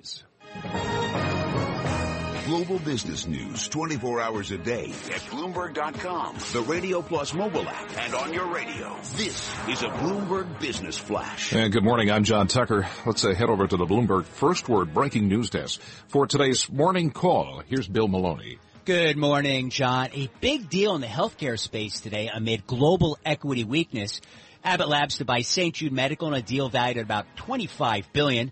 News. Global business news 24 hours a day at Bloomberg.com, the Radio Plus mobile app, and on your radio. This is a Bloomberg Business Flash. And good morning. I'm John Tucker. Let's uh, head over to the Bloomberg First Word Breaking News Desk for today's morning call. Here's Bill Maloney. Good morning, John. A big deal in the healthcare space today amid global equity weakness. Abbott Labs to buy St. Jude Medical in a deal valued at about 25 billion.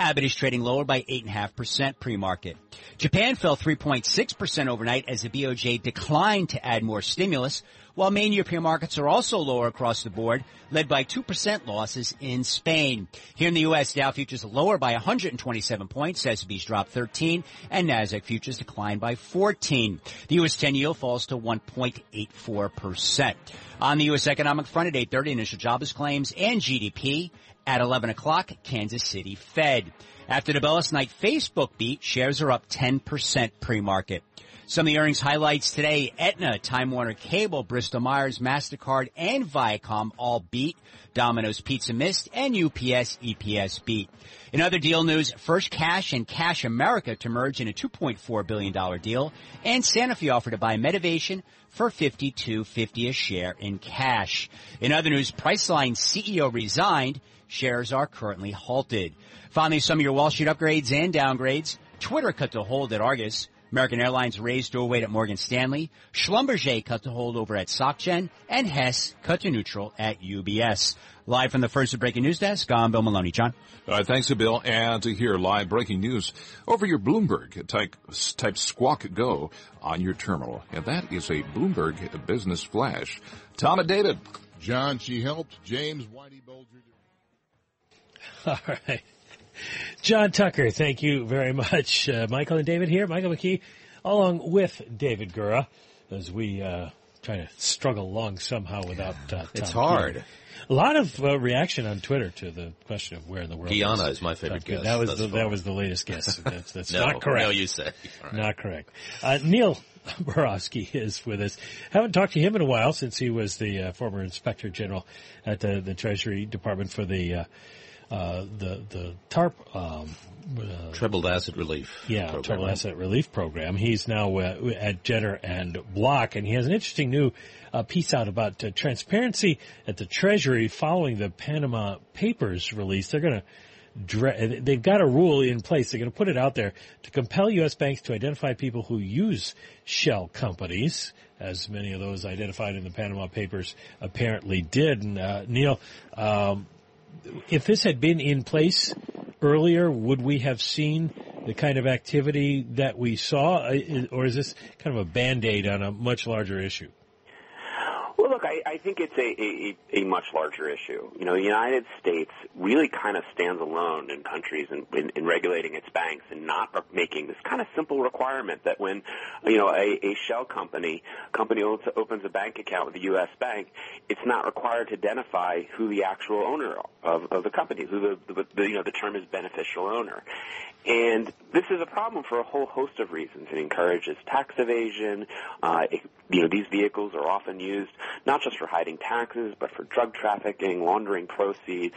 Abbott is trading lower by 8.5% pre-market. Japan fell 3.6% overnight as the BOJ declined to add more stimulus, while main European markets are also lower across the board, led by 2% losses in Spain. Here in the U.S., Dow futures lower by 127 points, S&P's dropped 13, and Nasdaq futures declined by 14. The U.S. 10 yield falls to 1.84%. On the U.S. economic front at 8.30, initial jobless claims and GDP. At 11 o'clock, Kansas City Fed. After the Bellis Night Facebook beat, shares are up 10% pre-market. Some of the earnings highlights today, Aetna, Time Warner Cable, Bristol Myers, MasterCard, and Viacom all beat. Domino's Pizza missed, and UPS EPS beat. In other deal news, First Cash and Cash America to merge in a $2.4 billion deal, and Sanofi offered to buy Medivation for $52.50 a share in cash. In other news, Priceline CEO resigned. Shares are currently halted. Finally, some of your Wall Street upgrades and downgrades. Twitter cut to hold at Argus. American Airlines raised to weight at Morgan Stanley. Schlumberger cut to hold over at SocGen. And Hess cut to neutral at UBS. Live from the First Word breaking news desk, I'm Bill Maloney. John? All right, thanks to Bill. And to hear live breaking news over your Bloomberg, type, type Squawk Go on your terminal. And that is a Bloomberg Business Flash. Tom and David. John, she helped James Whitey Bulger. All right. John Tucker, thank you very much. Uh, Michael and David here, Michael McKee, along with David Gura, as we uh, try to struggle along somehow without. Uh, it's hard. A lot of uh, reaction on Twitter to the question of where in the world. Guyana is, is my favorite guess. That was the, that was the latest guess. That's, that's no, not correct. No, you say right. not correct. Uh, Neil Barofsky is with us. Haven't talked to him in a while since he was the uh, former Inspector General at the the Treasury Department for the uh, the the TARP um, uh, troubled asset relief. Yeah, program, troubled right? asset relief program. He's now uh, at Jenner and Block, and he has an interesting new uh, piece out about uh, transparency at the Treasury following the Panama Papers release. They're going to they've got a rule in place. They're going to put it out there to compel U.S. banks to identify people who use shell companies, as many of those identified in the Panama Papers apparently did. And uh, Neil, um, if this had been in place earlier, would we have seen the kind of activity that we saw, or is this kind of a band-aid on a much larger issue? I think it's a, a, a much larger issue. You know, the United States really kind of stands alone in countries in, in, in regulating its banks and not making this kind of simple requirement that when, you know, a, a shell company, company opens a bank account with a U.S. bank, it's not required to identify who the actual owner of, of the company, who the, the, the, you know, the term is beneficial owner. And this is a problem for a whole host of reasons. It encourages tax evasion. Uh, it, you know, these vehicles are often used not just for hiding taxes, but for drug trafficking, laundering proceeds.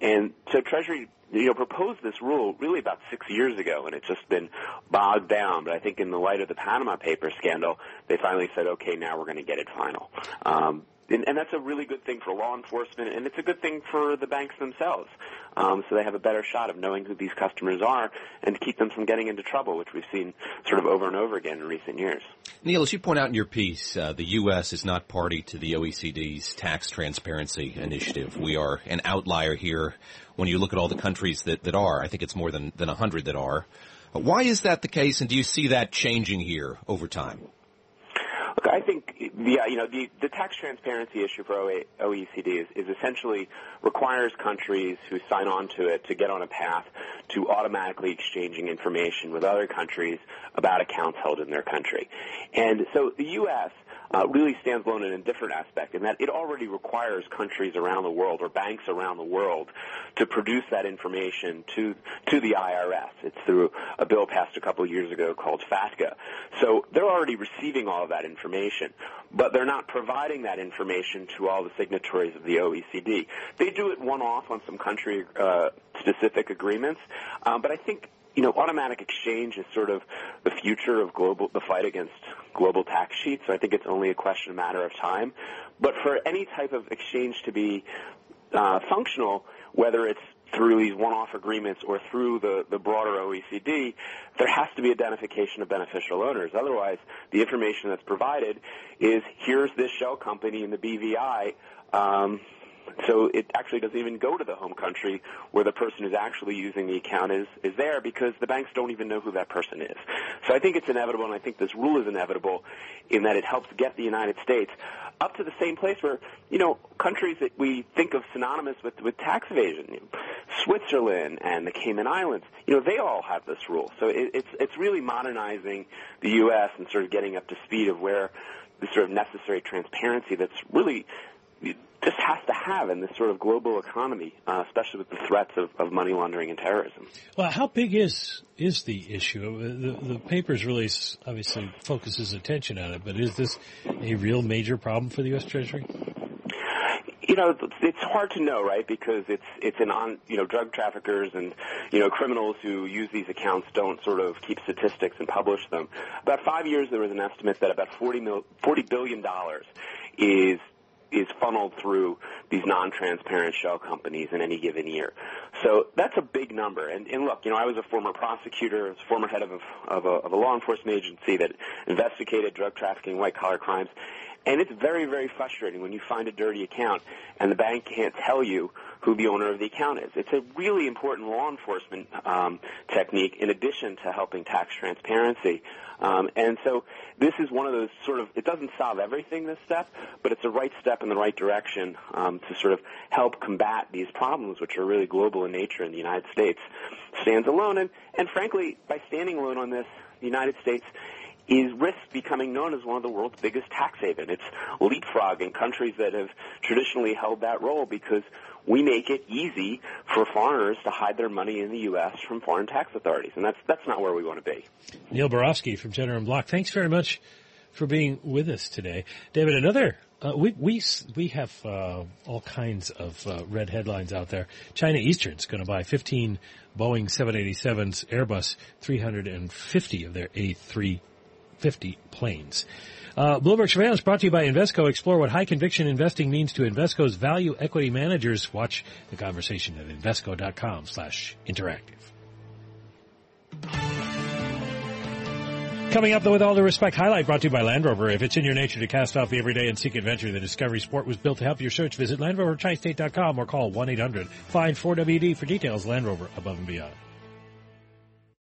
And so Treasury you know, proposed this rule really about six years ago, and it's just been bogged down. But I think in the light of the Panama Papers scandal, they finally said, okay, now we're going to get it final. Um, and, and that's a really good thing for law enforcement, and it's a good thing for the banks themselves. Um, so they have a better shot of knowing who these customers are and to keep them from getting into trouble, which we've seen sort of over and over again in recent years. Neil, as you point out in your piece, uh, the U.S. is not party to the OECD's tax transparency initiative. We are an outlier here when you look at all the countries that, that are. I think it's more than, than 100 that are. Why is that the case, and do you see that changing here over time? Look, I think the you know the, the tax transparency issue for OECD is, is essentially requires countries who sign on to it to get on a path to automatically exchanging information with other countries about accounts held in their country. And so the U.S uh, really stands alone in a different aspect in that it already requires countries around the world or banks around the world to produce that information to to the IRS. It's through a bill passed a couple of years ago called FATCA. So they're already receiving all of that information, but they're not providing that information to all the signatories of the OECD. They do it one off on some country uh, specific agreements, um, but I think you know, automatic exchange is sort of the future of global, the fight against global tax sheets. So I think it's only a question, a matter of time. But for any type of exchange to be uh, functional, whether it's through these one-off agreements or through the, the broader OECD, there has to be identification of beneficial owners. Otherwise, the information that's provided is here's this shell company in the BVI. Um, so it actually doesn't even go to the home country where the person who's actually using the account is, is there because the banks don't even know who that person is. So I think it's inevitable and I think this rule is inevitable in that it helps get the United States up to the same place where, you know, countries that we think of synonymous with, with tax evasion, you know, Switzerland and the Cayman Islands, you know, they all have this rule. So it, it's, it's really modernizing the U.S. and sort of getting up to speed of where the sort of necessary transparency that's really just has to have in this sort of global economy, uh, especially with the threats of, of, money laundering and terrorism. Well, how big is is the issue? The, the papers release obviously focuses attention on it, but is this a real major problem for the U.S. Treasury? You know, it's hard to know, right? Because it's it's an on you know drug traffickers and you know criminals who use these accounts don't sort of keep statistics and publish them. About five years, there was an estimate that about forty mil, forty billion dollars is is funneled through these non-transparent shell companies in any given year. So that's a big number. And, and look, you know, I was a former prosecutor, former head of a, of, a, of a law enforcement agency that investigated drug trafficking, white collar crimes. And it's very, very frustrating when you find a dirty account and the bank can't tell you who the owner of the account is. It's a really important law enforcement um, technique in addition to helping tax transparency. Um, and so this is one of those sort of, it doesn't solve everything, this step, but it's the right step in the right direction um, to sort of help combat these problems, which are really global in nature in the United States, stands alone. And, and frankly, by standing alone on this, the United States is risk becoming known as one of the world's biggest tax haven. It's leapfrogging countries that have traditionally held that role because we make it easy for foreigners to hide their money in the U.S. from foreign tax authorities, and that's that's not where we want to be. Neil Barofsky from Jenner and Block, thanks very much for being with us today, David. Another. Uh, we we we have uh, all kinds of uh, red headlines out there. China Eastern's going to buy 15 Boeing 787s, Airbus 350 of their A350 planes. Uh, Bloomberg Surveillance brought to you by Invesco. Explore what high conviction investing means to Invesco's value equity managers. Watch the conversation at Invesco.com slash interactive. Coming up, though, with all due respect, highlight brought to you by Land Rover. If it's in your nature to cast off the everyday and seek adventure, the Discovery Sport was built to help your search. Visit LandRoverChai-State.com or call 1-800-FIND-4WD for details. Land Rover, above and beyond.